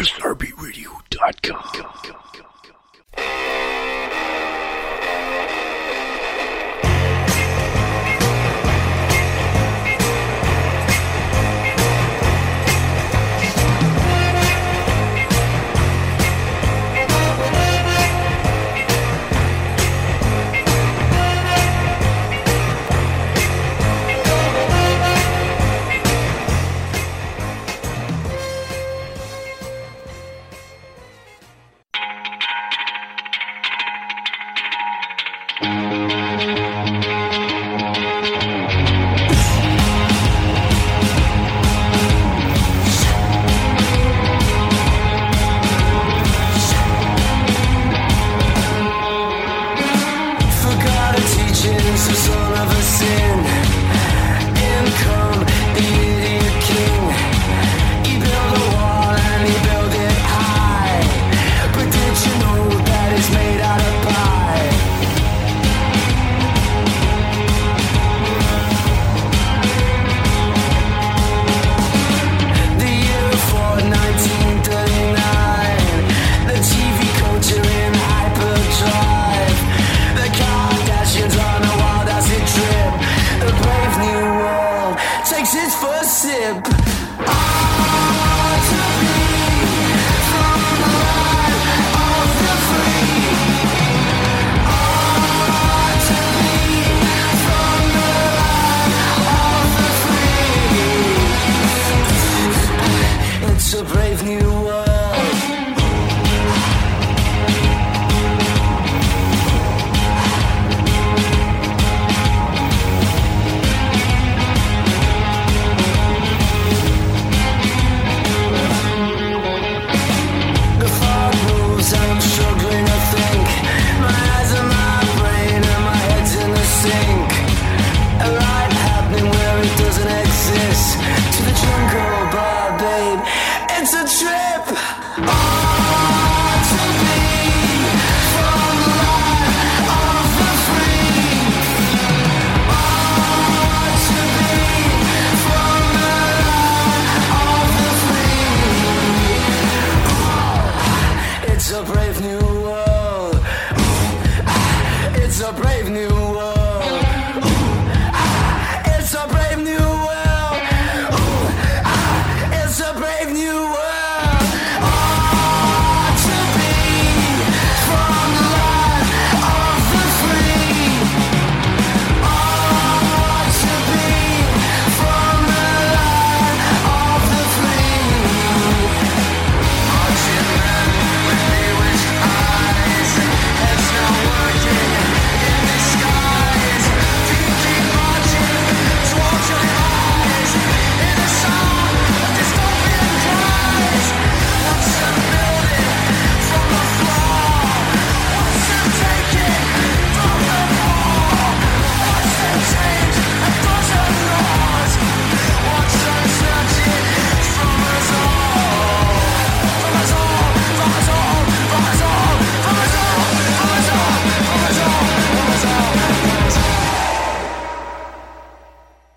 Forgot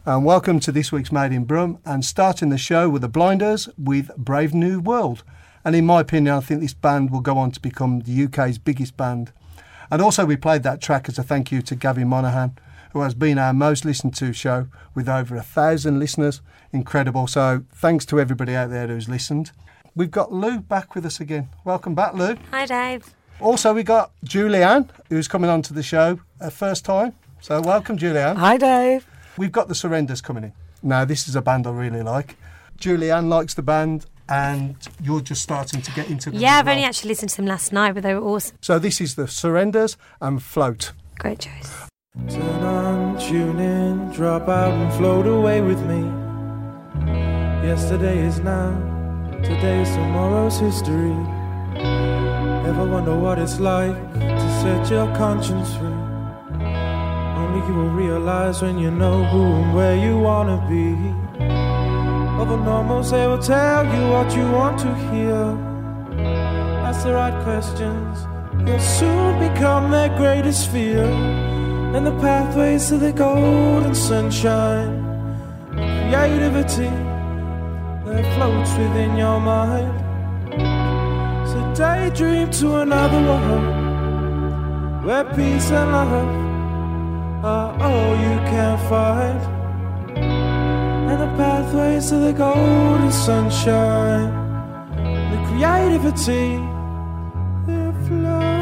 And welcome to this week's Made in Brum and starting the show with the Blinders with Brave New World. And in my opinion, I think this band will go on to become the UK's biggest band. And also, we played that track as a thank you to Gavin Monaghan, who has been our most listened to show with over a thousand listeners. Incredible. So, thanks to everybody out there who's listened. We've got Lou back with us again. Welcome back, Lou. Hi, Dave. Also, we got Julie-Anne, who's coming on to the show uh, first time. So, welcome, Julie-Anne. Hi, Dave. We've got the Surrenders coming in. Now, this is a band I really like. Julie-Anne likes the band, and you're just starting to get into them. Yeah, as I've well. only actually listened to them last night, but they were awesome. So, this is the Surrenders and Float. Great choice. Turn on, tune in, drop out and float away with me. Yesterday is now, today is tomorrow's history. Ever wonder what it's like to set your conscience free? You will realize when you know who and where you wanna be. Other normals, they will tell you what you want to hear. Ask the right questions, you'll soon become their greatest fear. And the pathways to the golden sunshine, creativity that floats within your mind. So daydream to another world where peace and love are all you can find. And the pathways to the golden sunshine, the creativity that flows,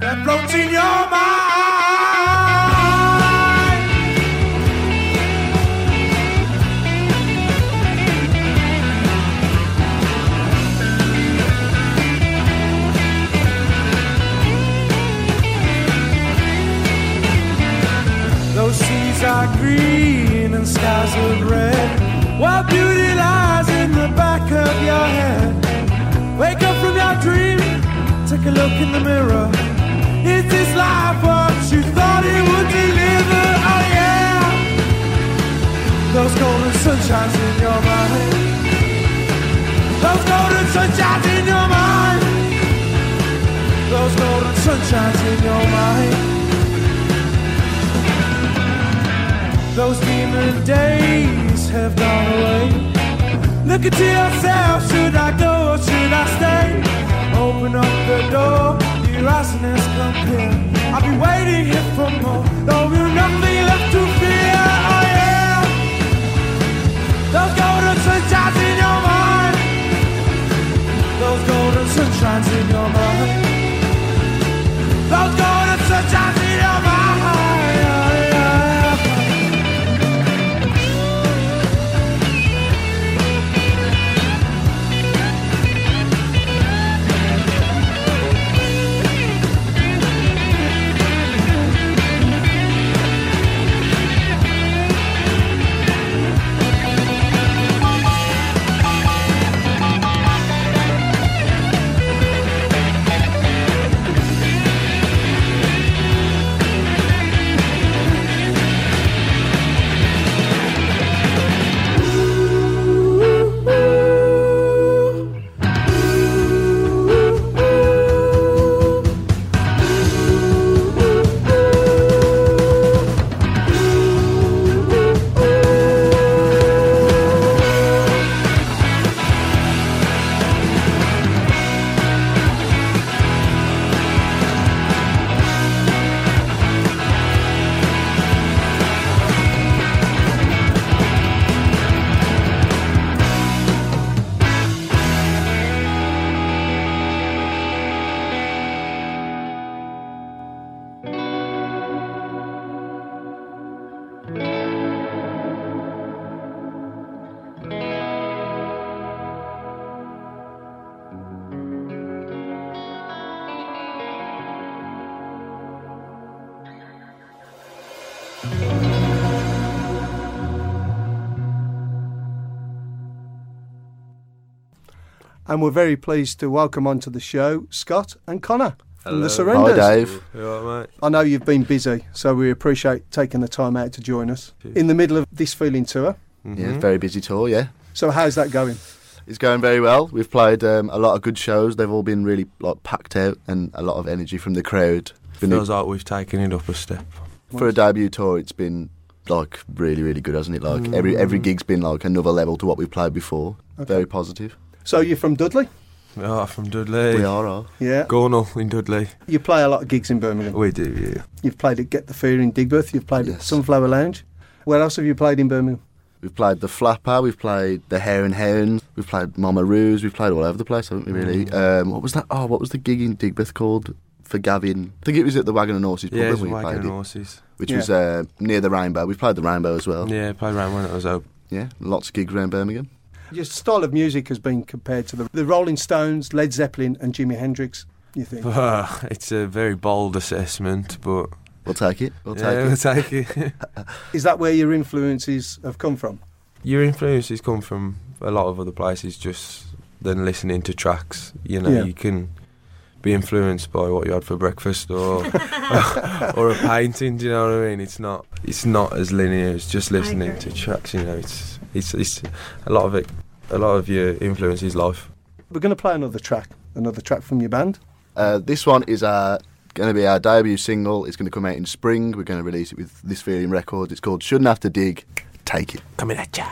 that floats in your mind. Are green and skies are red. While beauty lies in the back of your head. Wake up from your dream, take a look in the mirror. Is this life what you thought it would deliver? Oh yeah. Those golden sunshines in your mind. Those golden sunshines in your mind. Those golden sunshines in your mind. Those demon days have gone away. Look into yourself, should I go or should I stay? Open up the door, your awesomeness come clear. I'll be waiting here for more, though you've nothing left to fear. Oh yeah, those golden sunshines in your mind. Those golden sunshines in your mind. Those golden sunshines in your mind. And we're very pleased to welcome onto the show Scott and Connor from the Hello. Surrenders. Hi, Dave. You alright, mate? I know you've been busy, so we appreciate taking the time out to join us in the middle of this feeling tour. Yeah, very busy tour. Yeah, So how's that going? it's going very well. We've played um, a lot of good shows. They've all been really like packed out and a lot of energy from the crowd. Been a- Feels like we've taken it up a step. for a debut tour, it's been like really, really good, hasn't it? Like every every gig's been like another level to what we've played before. Very positive. So you're from Dudley? We are from Dudley. We are. are. Yeah. Gornal in Dudley. You play a lot of gigs in Birmingham. We do, yeah. You've played at Get the Fear in Digbeth. You've played at Sunflower Lounge. Where else have you played in Birmingham? We've played the Flapper. We've played the Hare and Hounds. We've played Mama Roux's. We've played all over the place, haven't we? Really. Um, what was that? Oh, what was the gig in Digbeth called? For Gavin, I think it was at the Wagon and Horses pub Yeah, when we wagon played and it, horses. which Yeah. was uh, near the Rainbow. We've played the Rainbow as well. Yeah, played around when it was open. Yeah, lots of gigs around Birmingham. Your style of music has been compared to the, the Rolling Stones, Led Zeppelin, and Jimi Hendrix. You think? it's a very bold assessment, but We'll take it. We'll take yeah, we'll take it. Is that where your influences have come from? Your influences come from a lot of other places just than listening to tracks. You know, Yeah. you can be influenced by what you had for breakfast or or a painting. Do you know what I mean? It's not it's not as linear as just listening to tracks. You know, it's it's it's a lot of it. A lot of your influence is life. We're going to play another track, another track from your band. Uh, this one is uh, going to be our debut single. It's going to come out in spring. We're going to release it with This Feeling Records. It's called Shouldn't Have to Dig. Take it. Coming at ya.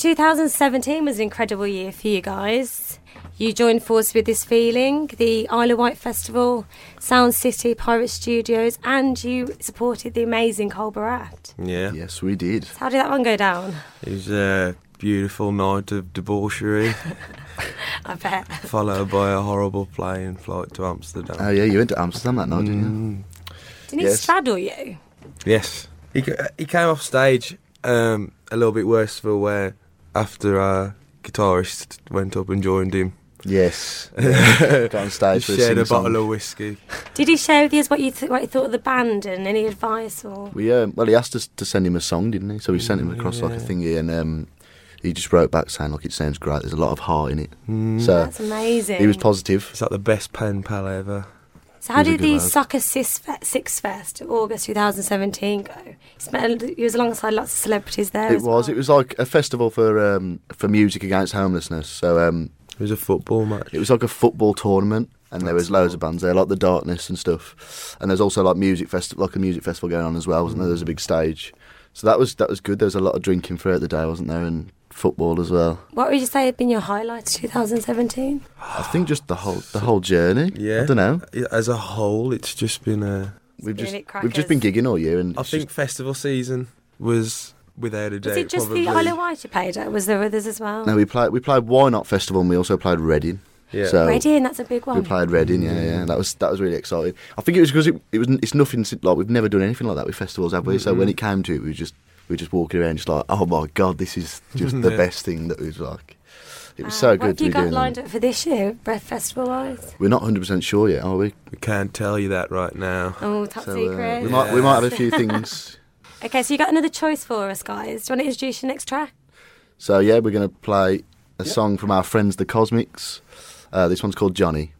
2017 was an incredible year for you guys. You joined forces with this feeling, the Isle of Wight Festival, Sound City, Pirate Studios, and you supported the amazing Carl Barât. Yeah. Yes, we did. How did that one go down? It was a beautiful night of debauchery, I bet. followed by a horrible plane flight to Amsterdam. Oh, yeah, you went to Amsterdam that night, didn't you? Mm, Didn't he Yes. straddle you? yes. He, he came off stage um, a little bit worse for wear after our guitarist went up and joined him. Yes. Got on stage for He shared a sing-song. bottle of whiskey. Did he share with you what you, th- what you thought of the band and any advice or? We um, well, he asked us to send him a song, didn't he? So we sent him across like a thingy, and um, he just wrote back saying, "Look, it sounds great. There's a lot of heart in it." Mm. So That's amazing. he was positive. It's like the best pen pal ever. So how He was a did the lad. Soccer Six Fest, Six Fest August 2017 go? You, spent, you was alongside lots of celebrities there. It as was. well. It was like a festival for um, for music against homelessness. So um, It was a football match. It was like a football tournament, and there was loads of bands there, like the Darkness and stuff. And there's also like music festival, like a music festival going on as well, wasn't there? There's a big stage, so that was that was good. There was a lot of drinking throughout the day, wasn't there? And football as well. What would you say have been your highlights 2017? I think just the whole the whole journey. Yeah. I don't know. As a whole, it's just been a. We've just we've just been gigging all year, and I think just- festival season was without a doubt. Was it just probably, the Isle of Wight you played at? Was there others as well? no, we played we played Y Not Festival, and we also played Reading. Yeah. So Reading, that's a big one. we played Reading, yeah, yeah. That was that was really exciting. I think it was because it, it was it's nothing like we've never done anything like that with festivals, have we? So when it came to it, we were just we were just walking around, just like, oh my god, this is just the best thing that was like. It was Ah, so what good have to you be got lined that. up for this year, Breath Festival wise? We're not hundred percent sure yet, are we? We can't tell you that right now. Oh, top So, uh, secret. we might we might have a few things. Okay, so you got another choice for us, guys. Do you want to introduce your next track? So yeah, we're going to play a song from our friends the Cosmics. Uh, this one's called Johnny.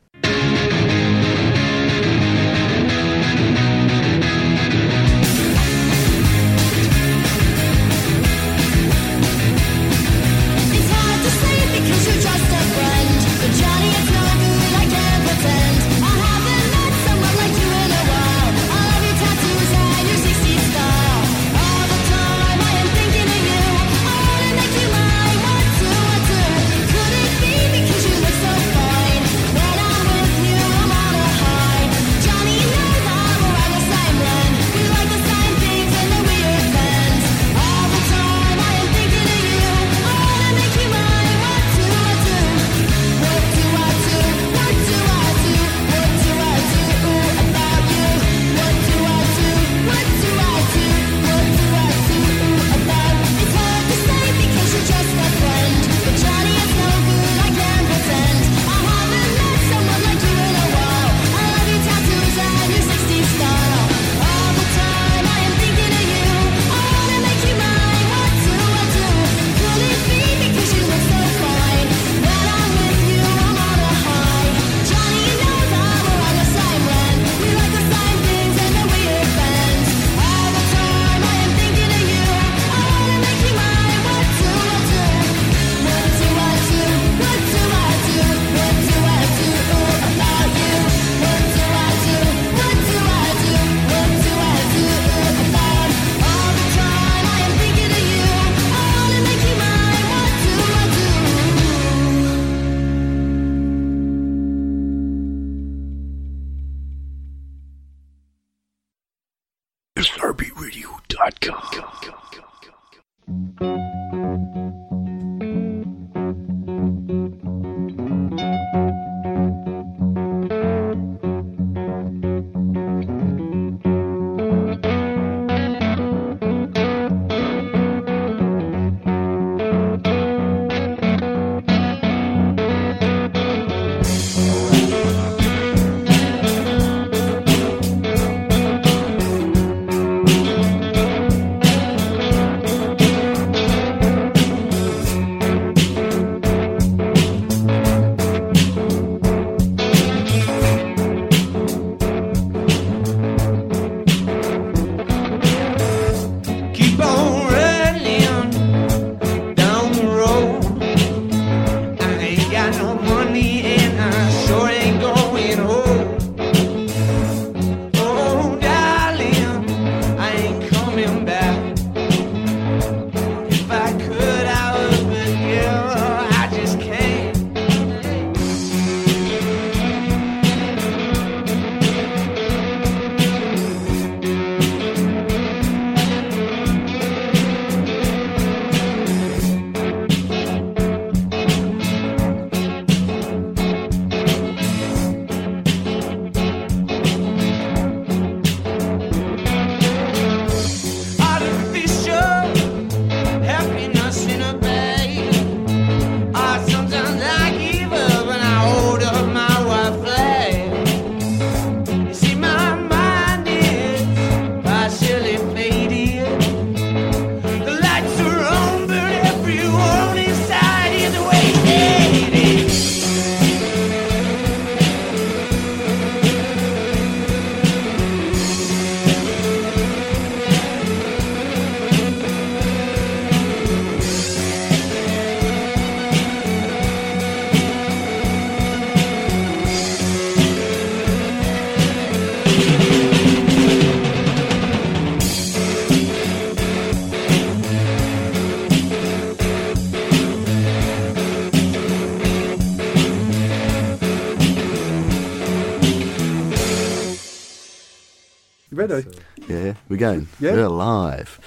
You ready? Yeah, we're going. Yeah. We're live.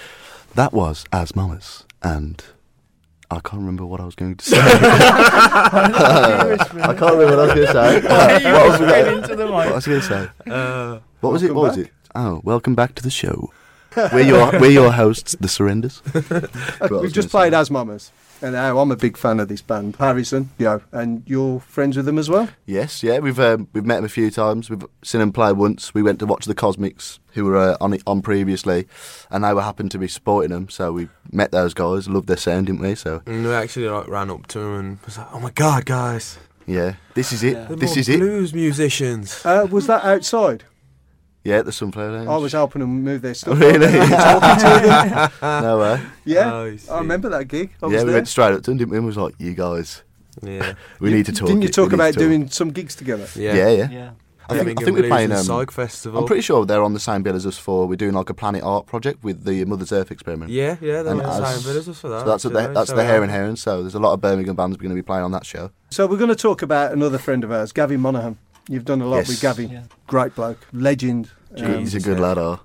That was As Mamas, and I can't remember what I was going to say. I can't remember what I was going to say. what was, I, into the what mic. was I going to say? Uh, What was it? Welcome What was it? Oh, welcome back to the show. We're your we're your hosts, the Surrenders. What We've just gonna played say. As Mamas. And now I'm a big fan of this band, Harrison, yo, and you're friends with them as well? Yes, yeah, we've um, we've met them a few times. We've seen them play once. We went to watch the Cosmics, who were uh, on it on previously, and they were happened to be supporting them. So we met those guys, loved their sound, didn't we? So and we actually like ran up to him and was like, "Oh my god, guys, yeah, this is it. they're This more is it. blues musicians." Uh, was that outside? Yeah, the Sunflower Lounge. I was helping them move their stuff. really. Talking to them. no way. Yeah, Oh, I remember that gig. I was Yeah, we there. went straight up to them, didn't we? And was like, "You guys, Yeah, we need to talk." Didn't you talk We about talk." doing some gigs together? yeah, Yeah, yeah. Yeah. I think, I think we're playing. and Um, Psych Festival. I'm pretty sure they're on the same bill as us for. We're doing like a Planet Art project with the Mother's Earth experiment. Yeah, yeah, they're And the as- same bit as us for that. So that's actually, the, that's so, the Hare and Herons. So there's a lot of Birmingham bands we're going to be playing on that show. So we're going to talk about another friend of ours, Gavin Monaghan. You've done a lot Yes. with Gavin. Yeah. Great bloke, legend. Um, He's a good lad. Oh.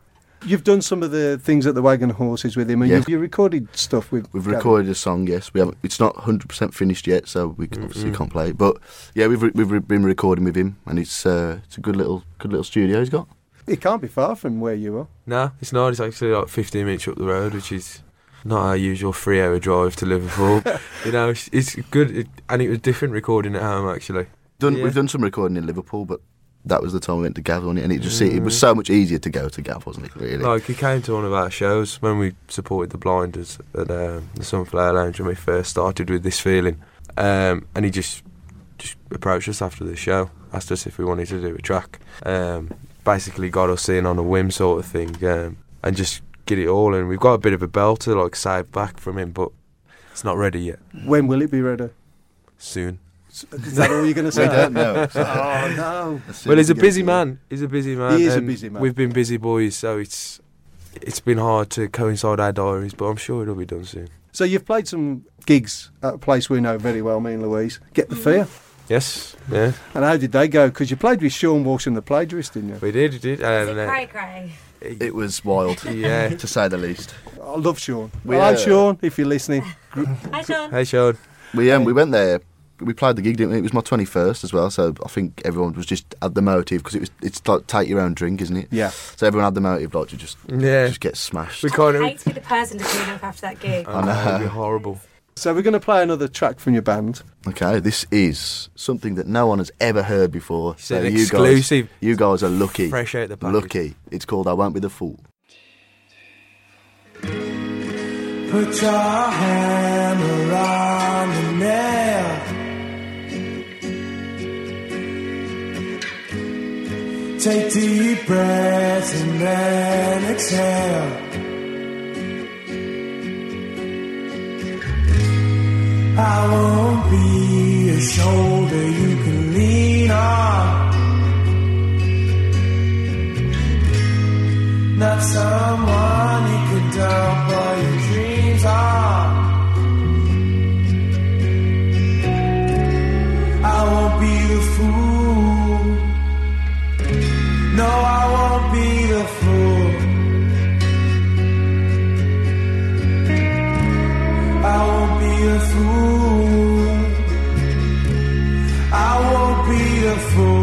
you've done some of the things at the Wagon Horses with him, and Yeah. you've you recorded stuff with. We've Gavin. recorded a song. Yes, we haven't. It's not 100 percent finished yet, so we can obviously Mm-mm. can't play it. But yeah, we've re- we've re- been recording with him, and it's uh, it's a good little good little studio he's got. It can't be far from where you are. No, it's not. It's actually like 15 minutes up the road, which is not our usual three-hour drive to Liverpool. you know, it's, it's good, it, and it was different recording at home actually. Done, Yeah. We've done some recording in Liverpool, but that was the time we went to Gav on it, and it just it was Mm. so much easier to go to Gav, wasn't it? Really. Like he came to one of our shows when we supported the Blinders at um, the Sunflower Lounge when we first started with this feeling, um, and he just just approached us after the show, asked us if we wanted to do a track. Um, basically, got us in on a whim sort of thing, um, and just get it all. And we've got a bit of a bell to like save back from him, but it's not ready yet. When will it be ready? Soon. Is that all you're going to say? we don't know. oh no! Well, he's a busy man. He's a busy man. He is a busy man. We've been busy boys, so it's it's been hard to coincide our diaries, but I'm sure it'll be done soon. So you've played some gigs at a place we know very well, me and Louise. Get the fear. Yes, yeah, And how did they go? Because you played with Sean Walsh and the Plagiarist, didn't you? we did, we did. Is And, it uh, cray cray? It was wild, Yeah. to say the least. I love Sean. We, Hi, uh, Sean, if you're listening. Hi, Sean. Hey, Sean. We um, we went there. We played the gig, didn't we? It was my twenty first as well, so I think everyone was just at the motive because it was it's like take your own drink, isn't it? Yeah. So everyone had the motive like to just Yeah, just get smashed. we kind I hate to be the person to clean up after that gig. I know, it'd be horrible. So we're going to play another track from your band. Okay, this is something that no one has ever heard before. It's So an you exclusive. guys, you guys are lucky. Fresh out the package. Lucky. It's called "I Won't Be the Fool." Put your hammer on the nail. Take deep breaths and then exhale. I won't be a shoulder you can lean on. Not someone you can dump all your dreams on. No, I won't be the fool. I won't be the fool. I won't be the fool.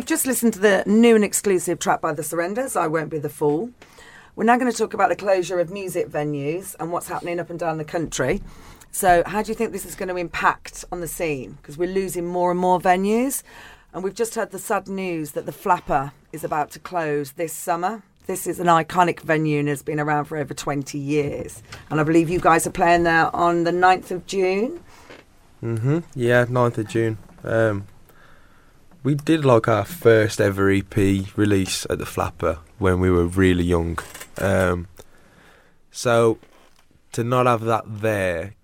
You've just listened to the new and exclusive track by The Surrenders, I Won't Be the Fool. We're now going to talk about the closure of music venues and what's happening up and down the country. So, how do you think this is going to impact on the scene? Because we're losing more and more venues. And we've just heard the sad news that the Flapper is about to close this summer. This is an iconic venue and has been around for over 20 years. And I believe you guys are playing there on the 9th of June. Mm hmm. Yeah, 9th of June. Um, we did like our first ever EP release at the Flapper when we were really young. Um, so to not have that there,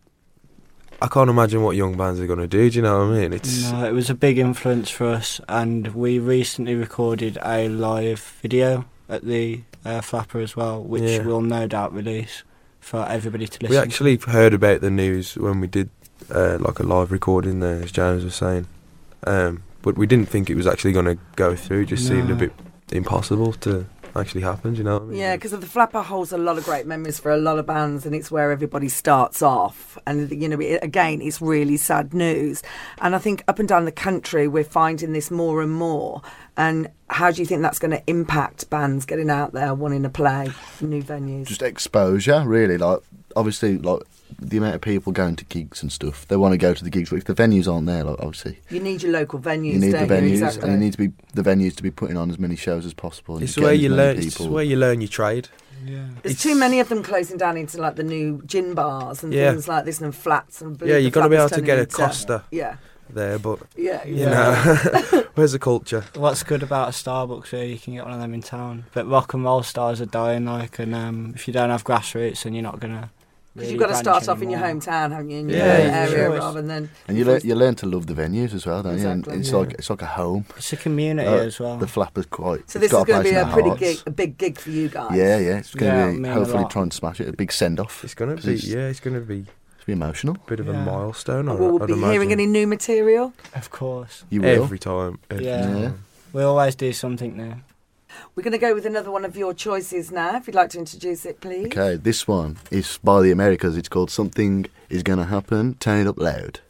I can't imagine what young bands are going to do. Do you know what I mean? It's No, it was a big influence for us, and we recently recorded a live video at the uh, Flapper as well, which Yeah. we'll no doubt release for everybody to listen. we actually heard about the news when we did uh, like a live recording there, as James was saying. Um, but we didn't think it was actually going to go through. It just seemed a bit impossible to actually happen. You know what I mean? Yeah, because the Flapper holds a lot of great memories for a lot of bands, and it's where everybody starts off. And you know, it, again, it's really sad news. And I think up and down the country, we're finding this more and more. And how do you think that's going to impact bands getting out there wanting to play new venues? Just exposure, really. Like obviously, like the amount of people going to gigs and stuff. They want to go to the gigs, but if the venues aren't there, like obviously. you need your local venues. You need the venues. Exactly. and you need to be the venues to be putting on as many shows as possible. It's where you many learn. It's where you learn your trade. Yeah. There's it's- too many of them closing down into like the new gin bars and Yeah. things like this and flats and Yeah, you got to be able to get a into, Costa Yeah, there, but yeah, you know, where's the culture? What's good about a Starbucks here, you can get one of them in town. But rock and roll stars are dying, like, and um, if you don't have grassroots, then you're not gonna. Because really you've got to start off in your hometown, haven't you? In your Yeah, own yeah, area sure. rather than. and you learn you learn to love the venues as well, don't you? Exactly. And it's Yeah. like it's like a home. It's a community Uh, as well. The flapper's quite. So this is going to be a pretty hearts. gig, a big gig for you guys. Yeah, yeah. It's going to Yeah, be hopefully try and smash it. A big send off. It's gonna be It's- yeah, it's gonna be It's be emotional. a bit of a milestone. And we'll I'd be imagine. hearing any new material. Of course. You will. every time. Every Yeah. time. Yeah. We always do something new. We're going to go with another one of your choices now. If you'd like to introduce it, please. Okay, this one is by the Americas. It's called Something Is Gonna Happen. Turn it up loud.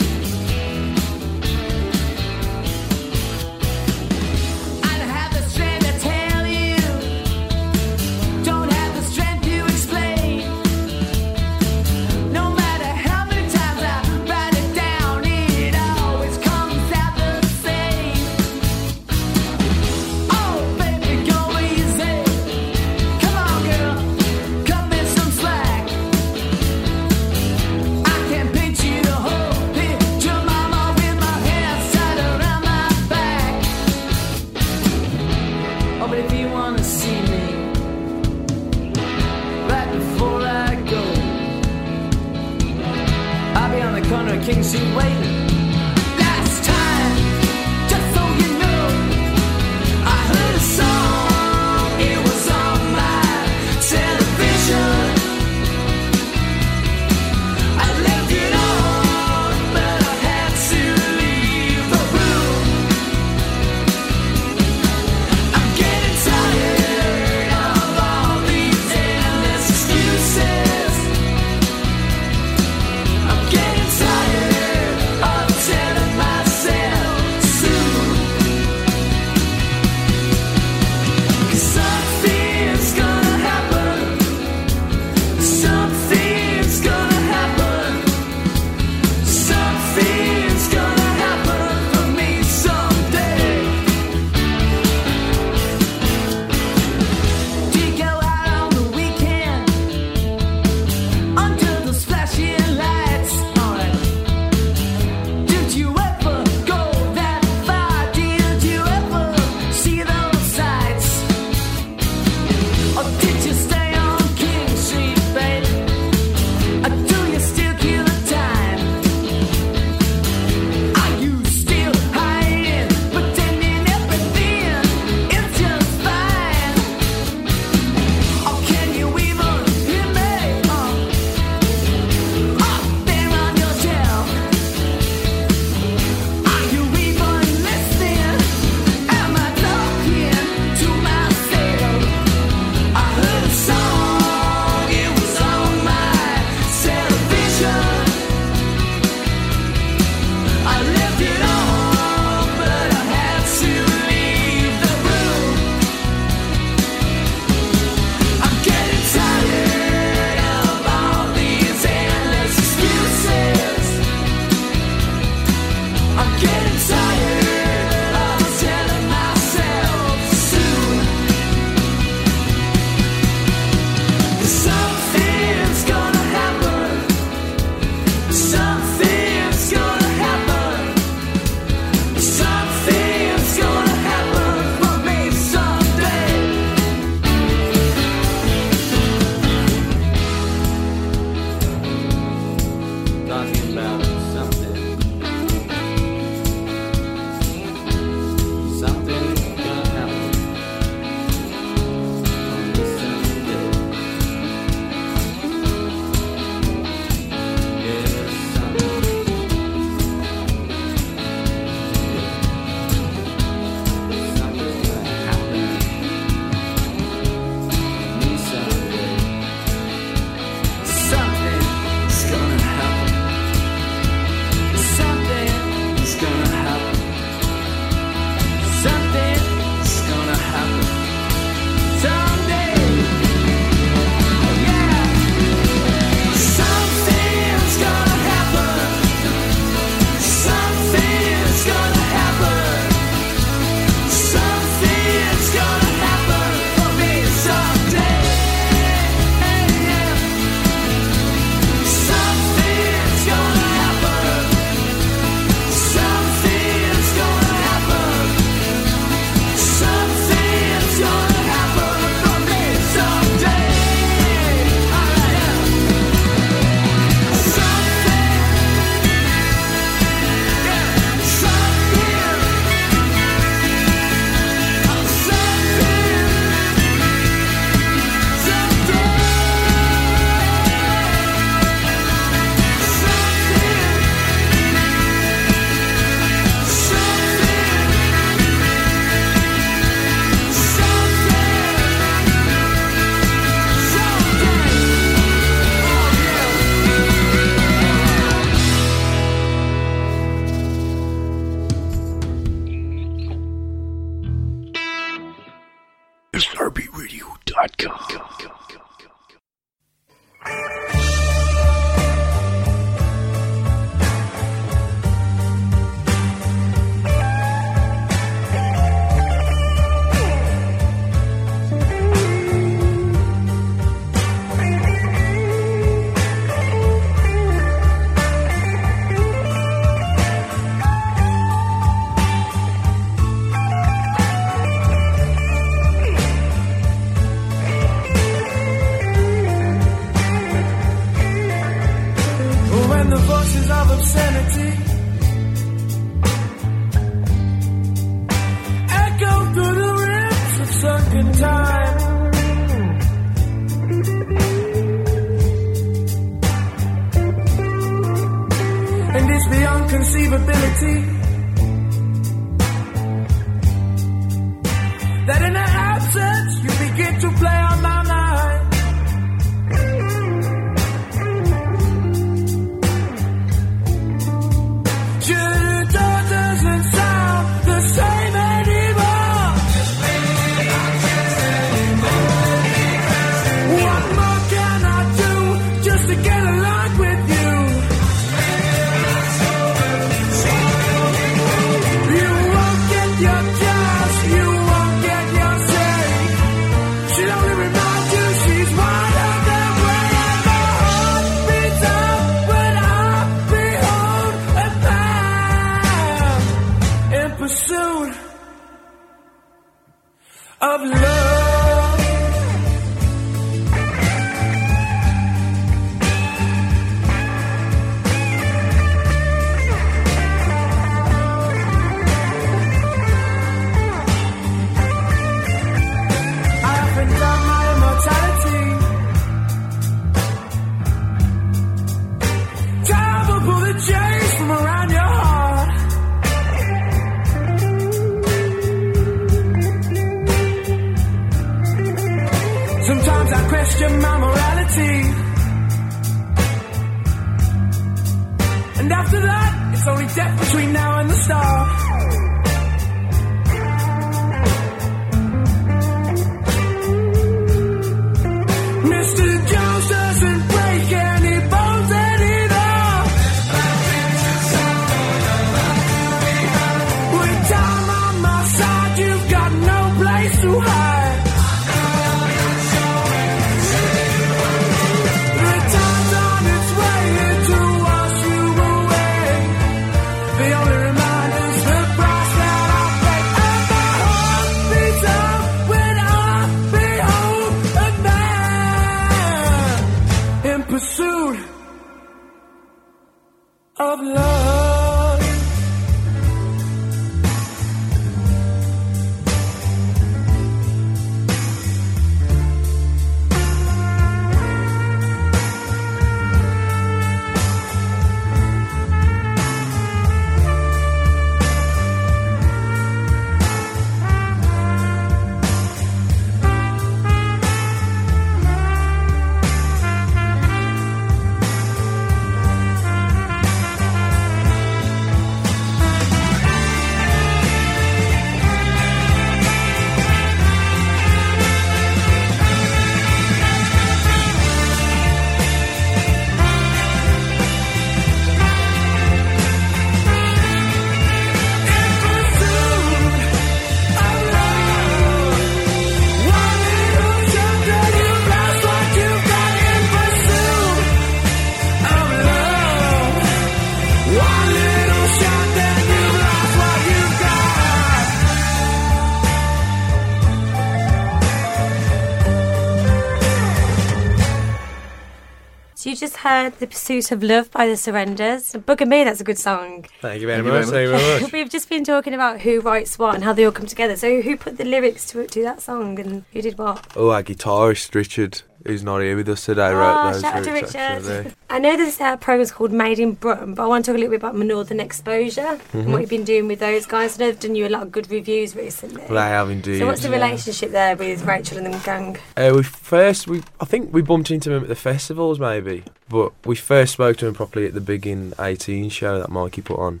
Heard The Pursuit of Love by the Surrenders. Book of Me, that's a good song. Thank you very Thank you much. Thank you very much. We've just been talking about who writes what and how they all come together. So who put the lyrics to to that song and who did what? Oh, our guitarist Richard, who's not here with us today, Oh, wrote those shout out to Richard. I know this uh, program's called Made in Britain, but I want to talk a little bit about my Northern Exposure and Mm-hmm. what you've been doing with those guys. I know they've done you a lot of good reviews recently. Well, I have indeed. so what's the relationship there with Rachel and the gang? Uh, we first, we I think we bumped into him at the festivals maybe, but we first spoke to him properly at the Big in 18 show that Mikey put on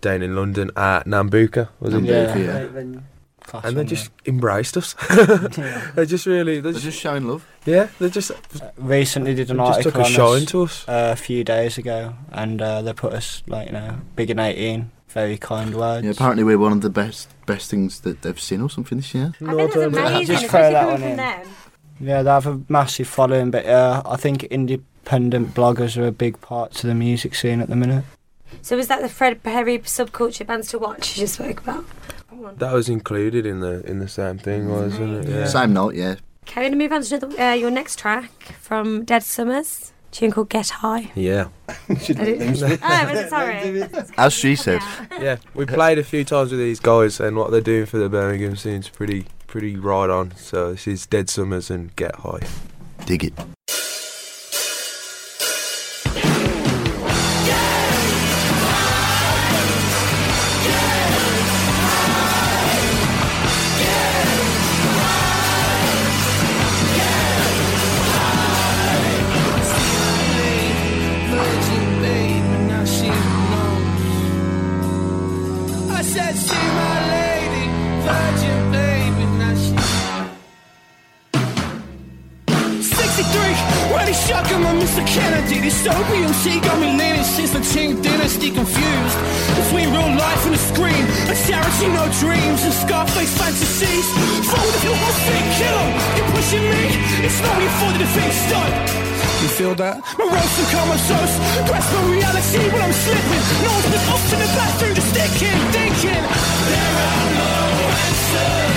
down in London at Nambucca, was it? Nambucca. Yeah. Yeah. Class And they one, just embraced us. yeah. they just really, they They're just, just showing love. yeah, they just, Recently did an they just article took a on shine us, to us. uh, a few days ago, and uh, they put us like you know big and eighteen. Very kind words. Yeah, apparently we're one of the best best things that they've seen or something this year. I think that's amazing, Just throw that one in. them. Yeah, they have a massive following, but uh, I think independent bloggers are a big part to the music scene at the minute. So was that the Fred Perry subculture bands to watch you just spoke about? That was included in the in the same thing, wasn't it? Yeah. Same note, yeah. Okay, we're going to move on to another, uh, your next track from Dead Summers. tune called Get High. Yeah. oh, was it- sorry. As she said, Yeah, we played a few times with these guys, and what they're doing for the Birmingham scene's pretty, pretty right on. So this is Dead Summers and Get High. dig it. Kennedy. Opium she got me leaning since the 10th dynasty confused. Between real life and the screen, a Tarantino dreams and Scarface fantasies. Fold if you want to kill 'em. You're pushing me, it's not you for the defeat stunt. You feel that? Morose and comatose, grasp my reality when I'm slipping. No one's been in the bathroom, just thinking, thinking. There are no answers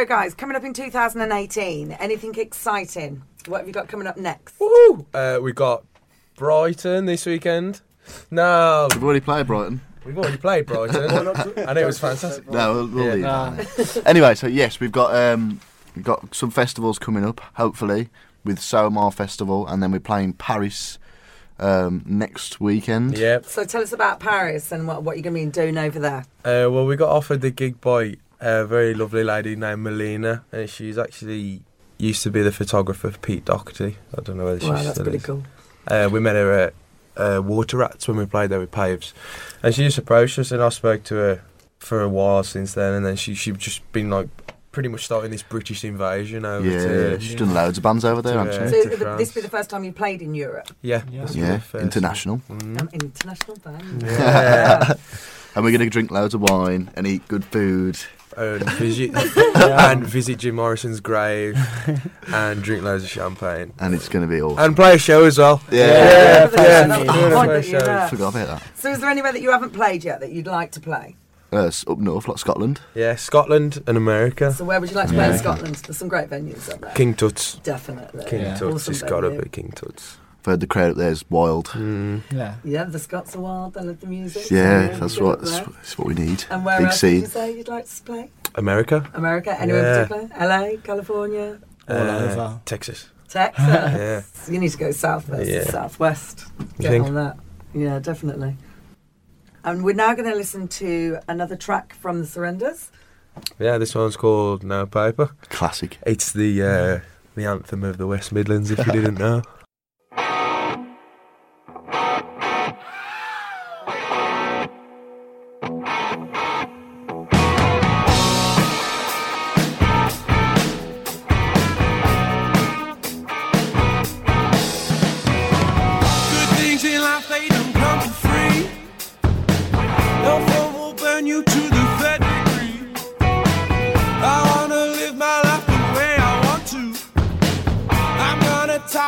So, guys, coming up in 2018, anything exciting? What have you got coming up next? Woo! Uh, we got Brighton this weekend. No, We've already played Brighton. we've already played Brighton, and it was fantastic. No, we'll, we'll Yeah. leave Nah. that. Anyway, so yes, we've got um, we've got some festivals coming up. Hopefully, with Somar Festival, and then we're playing Paris um, next weekend. Yep. So, tell us about Paris and what, what you're going to be doing over there. Uh, well, we got offered the gig by a very lovely lady named Melina, and she's actually used to be the photographer for Pete Doherty. I don't know whether she Wow, that's still pretty is. cool. Uh, we met her at uh, Water Rats when we played there with Paves, and she just approached us, and I spoke to her for a while since then, and then she she'd just been like pretty much starting this British invasion over Yeah, to she's done loads of bands over there, To, hasn't uh, she? So, to th- this be the first time you played in Europe? yeah Yeah. Yeah, international. Mm. An international band. Yeah. And we're going to drink loads of wine and eat good food. And visit and visit Jim Morrison's grave and drink loads of champagne And it's going to be awesome. and play a show as well. Yeah. Yeah, yeah, that's yeah. the Doing a point first that you're show. at. Forgot about that. So, is there anywhere that you haven't played yet that you'd like to play? Uh, it's up north, like Scotland. Yeah, Scotland and America. So, where would you like to play in Scotland? There's some great venues up there. King Tut's. Definitely. King Yeah. Tut's. Awesome It's got to be King Tut's. I've heard the crowd up there is wild. Mm. Yeah. Yeah, the Scots are wild. They love the music. Yeah, so that's what that's, that's what we need. And where Big else did you scene. say you'd like to play? America. America? Anywhere Yeah. in particular? LA, California, All Uh, over. Texas. Texas. Yeah. You need to go south versus Yeah. southwest. You Get think? on that. Yeah, definitely. And we're now going to listen to another track from the Surrenders. Yeah, this one's called No Paper. Classic. It's the uh, the anthem of the West Midlands, if you didn't know.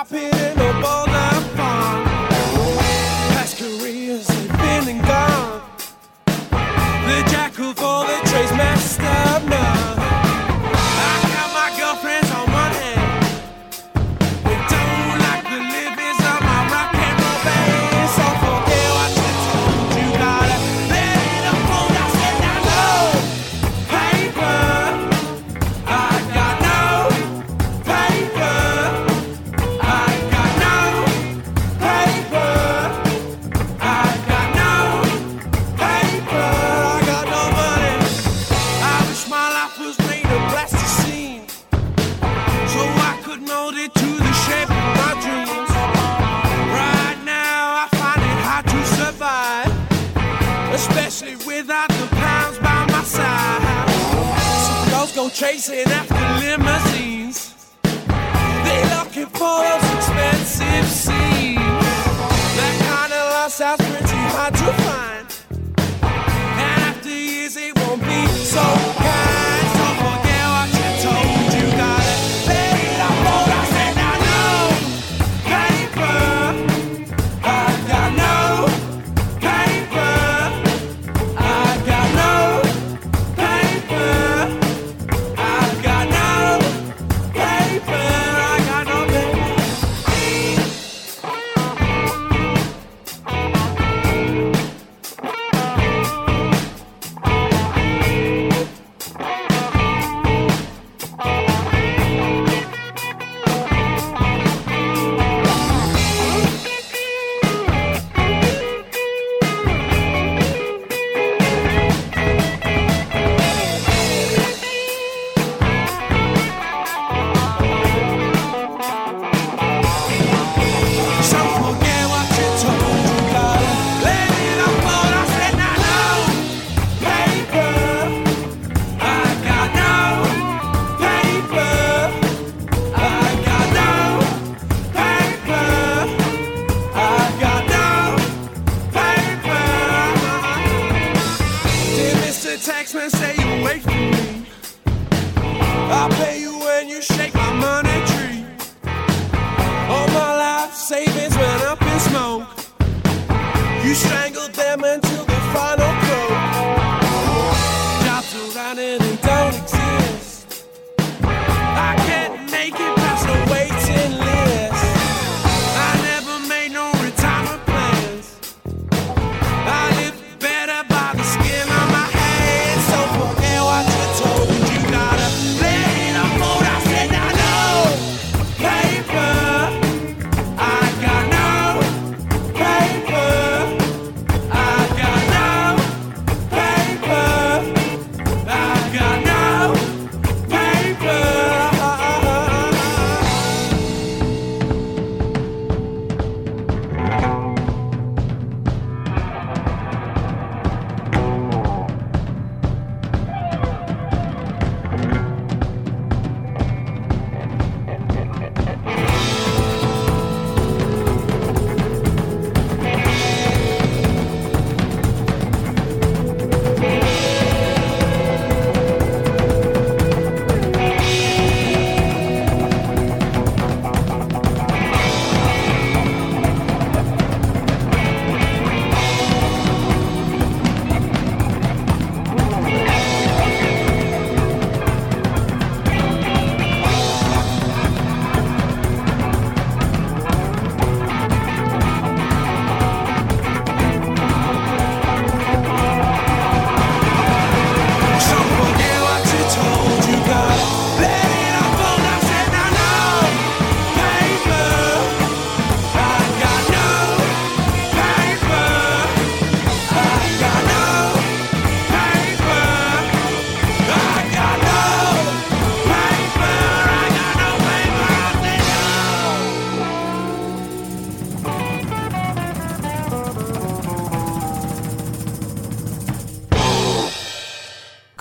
stop it.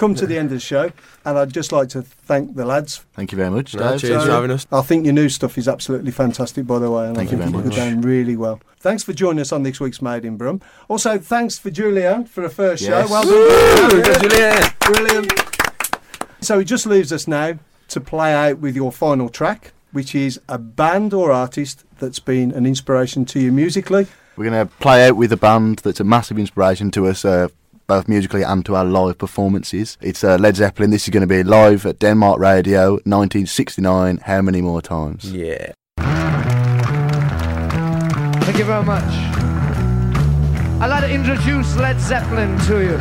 come to the end of the show, and I'd just like to thank the lads. Thank you very much, no, Cheers so, for having us. I think your new stuff is absolutely fantastic, by the way, and thank I think you have done really well. Thanks for joining us on this week's Made in Brum. Also, thanks for Julie-Anne for a first yes. show. Well done, Julie-Anne. Brilliant. So it just leaves us now to play out with your final track, which is a band or artist that's been an inspiration to you musically. We're going to play out with a band that's a massive inspiration to us uh, both musically and to our live performances. It's uh, Led Zeppelin. This is going to be live at Denmark Radio, 1969. How many more times? Yeah. Thank you very much. I'd like to introduce Led Zeppelin to you.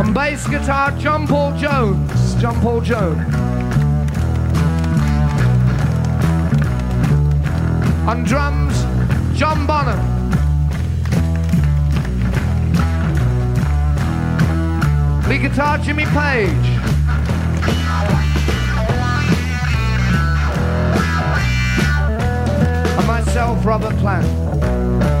On bass guitar, John Paul Jones. John Paul Jones. On drums, John Bonham. Lead guitar, Jimmy Page. and myself, Robert Plant.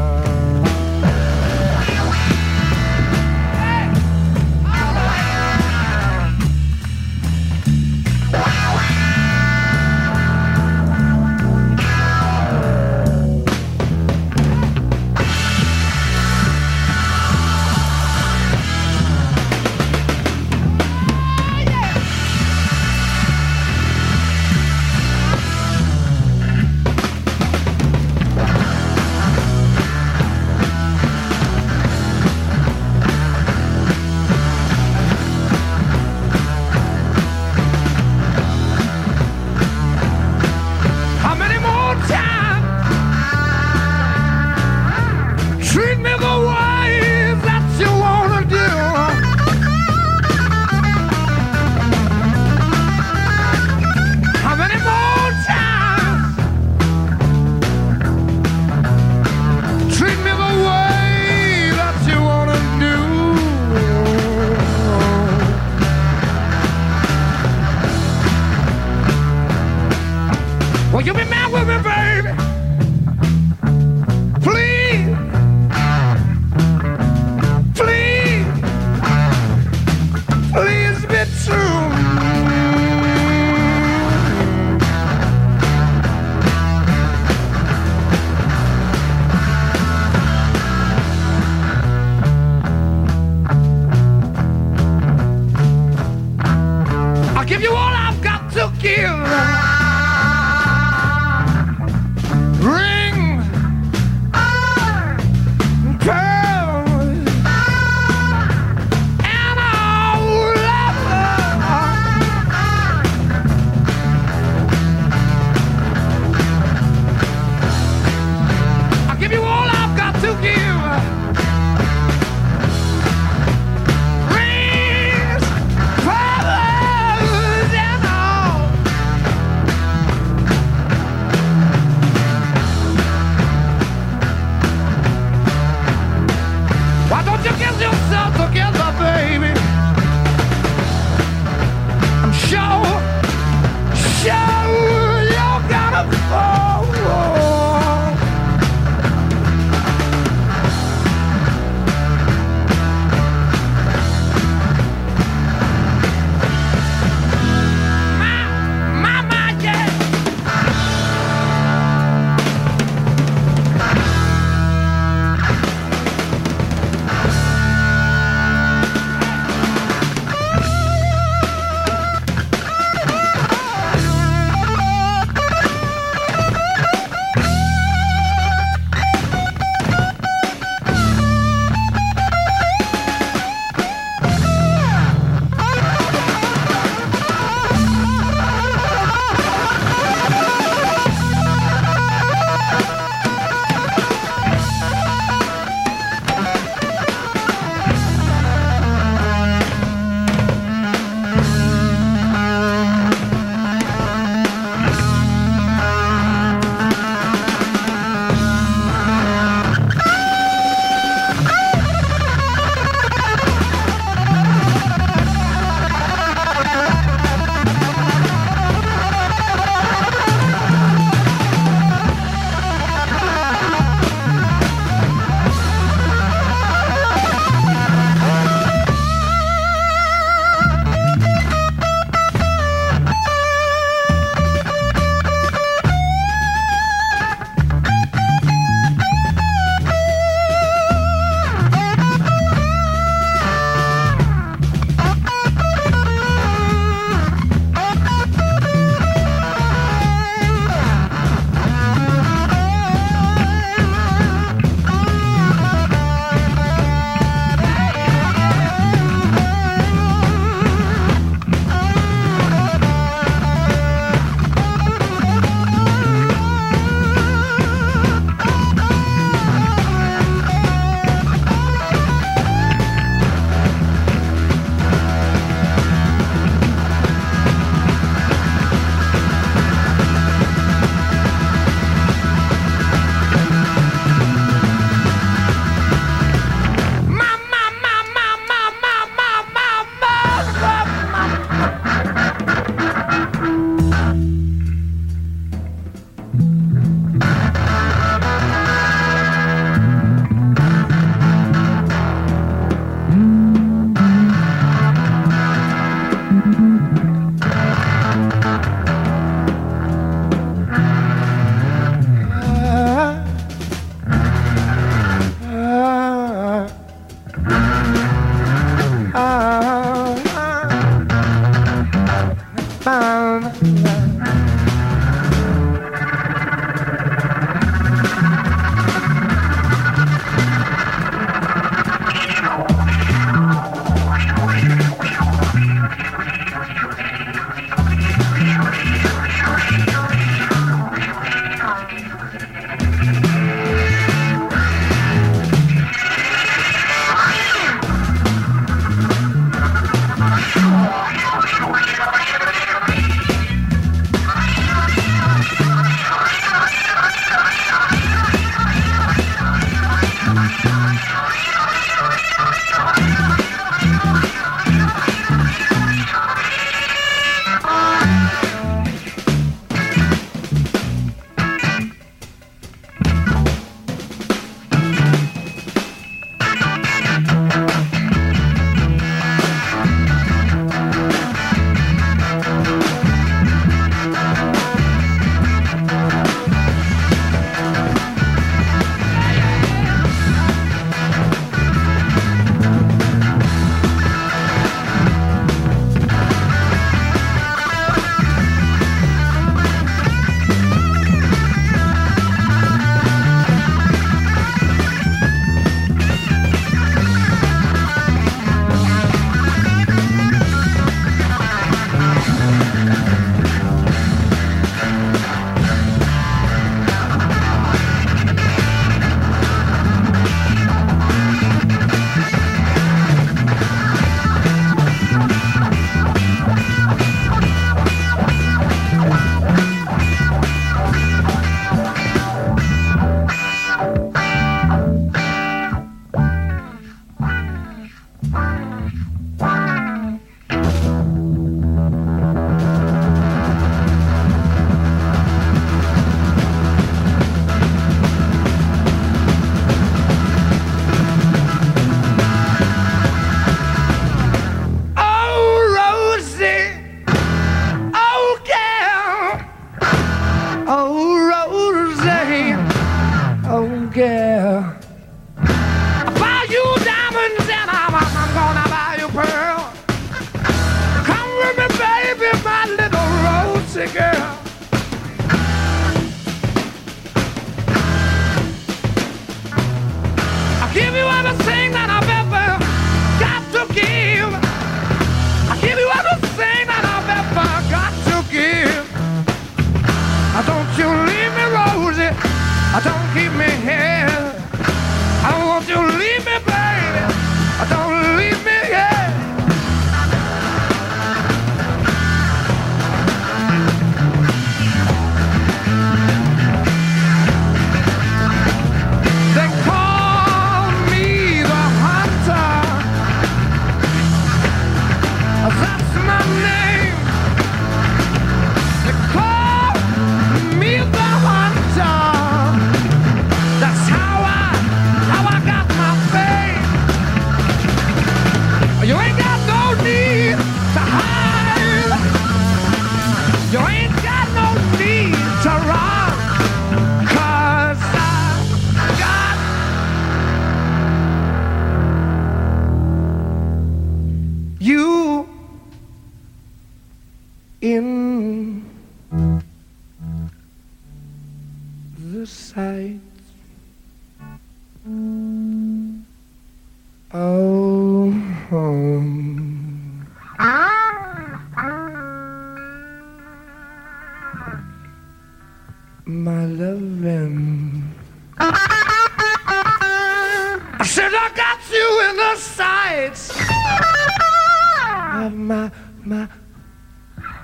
me here.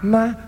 mà.